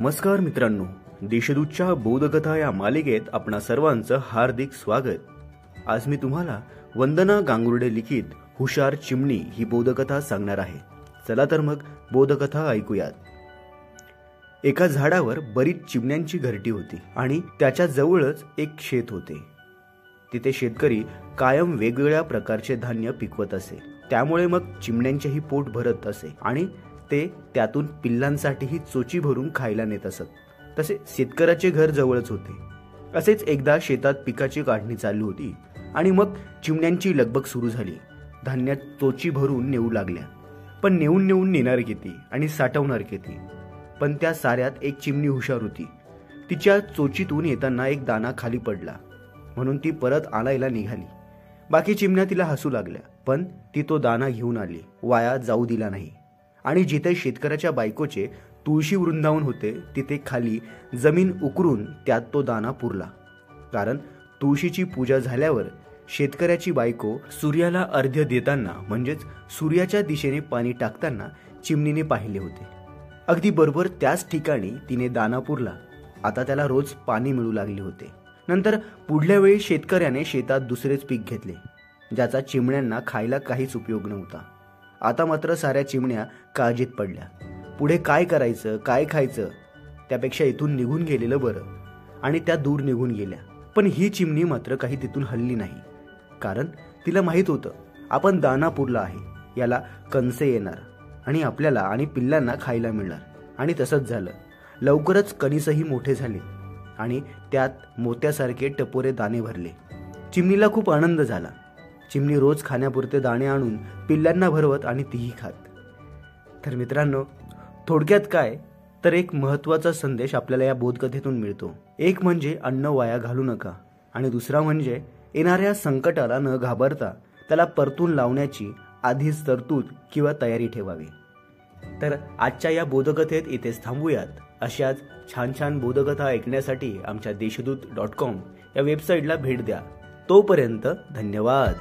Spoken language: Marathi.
नमस्कार मित्रांनो देशदूतच्या बोधकथा या मालिकेत आपणा सर्वांचं हार्दिक स्वागत. आज मी तुम्हाला वंदना गांगुर्डे लिखित हुशार चिमणी ही बोधकथा सांगणार आहे. चला तर मग बोधकथा ऐकूयात. एका झाडावर बरीच चिमण्यांची घरटी होती आणि त्याच्या जवळच एक शेत होते. तिथे शेतकरी कायम वेगवेगळ्या प्रकारचे धान्य पिकवत असे. त्यामुळे मग चिमण्यांचेही पोट भरत असे आणि ते त्यातून पिल्लांसाठीही चोची भरून खायला नेत असत. तसे शेतकऱ्याचे घर जवळच होते. असेच एकदा शेतात पिकाची काढणी चालू होती आणि मग चिमण्यांची लगबग सुरू झाली. धान्यात चोची भरून नेऊ लागल्या. पण नेऊन नेऊन नेणार किती आणि साठवणार किती? पण त्या साऱ्यात एक चिमणी हुशार होती. तिच्या चोचीतून येताना एक दाना खाली पडला. म्हणून ती परत आणायला निघाली. बाकी चिमण्या तिला हसू लागल्या. पण ती तो दाना घेऊन आली. वाया जाऊ दिला नाही. आणि जिथे शेतकऱ्याच्या बायकोचे तुळशी वृंदावन होते तिथे खाली जमीन उकरून त्यात तो दाना पुरला. कारण तुळशीची पूजा झाल्यावर शेतकऱ्याची बायको सूर्याला अर्ध्य देताना म्हणजेच सूर्याच्या दिशेने पाणी टाकताना चिमणीने पाहिले होते. अगदी बरोबर त्याच ठिकाणी तिने दाना पुरला. आता त्याला रोज पाणी मिळू लागले होते. नंतर पुढल्या वेळी शेतकऱ्याने शेतात दुसरेच पीक घेतले ज्याचा चिमण्यांना खायला काहीच उपयोग नव्हता. आता मात्र साऱ्या चिमण्या काळजीत पडल्या. पुढे काय करायचं काय खायचं त्यापेक्षा इथून निघून गेलेलं बरं. आणि त्या दूर निघून गेल्या. पण ही चिमणी मात्र काही तिथून हल्ली नाही. कारण तिला माहीत होतं आपण दाना पुरला आहे. याला कणसे येणार. आणि आपल्याला आणि पिल्लांना खायला मिळणार. आणि तसंच झालं. लवकरच कणीसही मोठे झाले. आणि त्यात मोत्यासारखे टपोरे दाणे भरले. चिमणीला खूप आनंद झाला. चिमणी रोज खाण्यापुरते दाणे आणून पिल्लांना भरवत आणि तीही खात. तर मित्रांनो थोडक्यात काय? तर एक महत्त्वाचा संदेश आपल्याला या बोधकथेतून मिळतो. एक म्हणजे अन्न वाया घालू नका आणि दुसरा म्हणजे येणाऱ्या संकटाला न घाबरता त्याला परतून लावण्याची आधीच तरतूद किंवा तयारी ठेवावी. तर आजच्या या बोधकथेत इथेच थांबूयात. अशाच छान छान बोधकथा ऐकण्यासाठी आमच्या देशदूत डॉट कॉम या वेबसाईटला भेट द्या. तोपर्यंत धन्यवाद.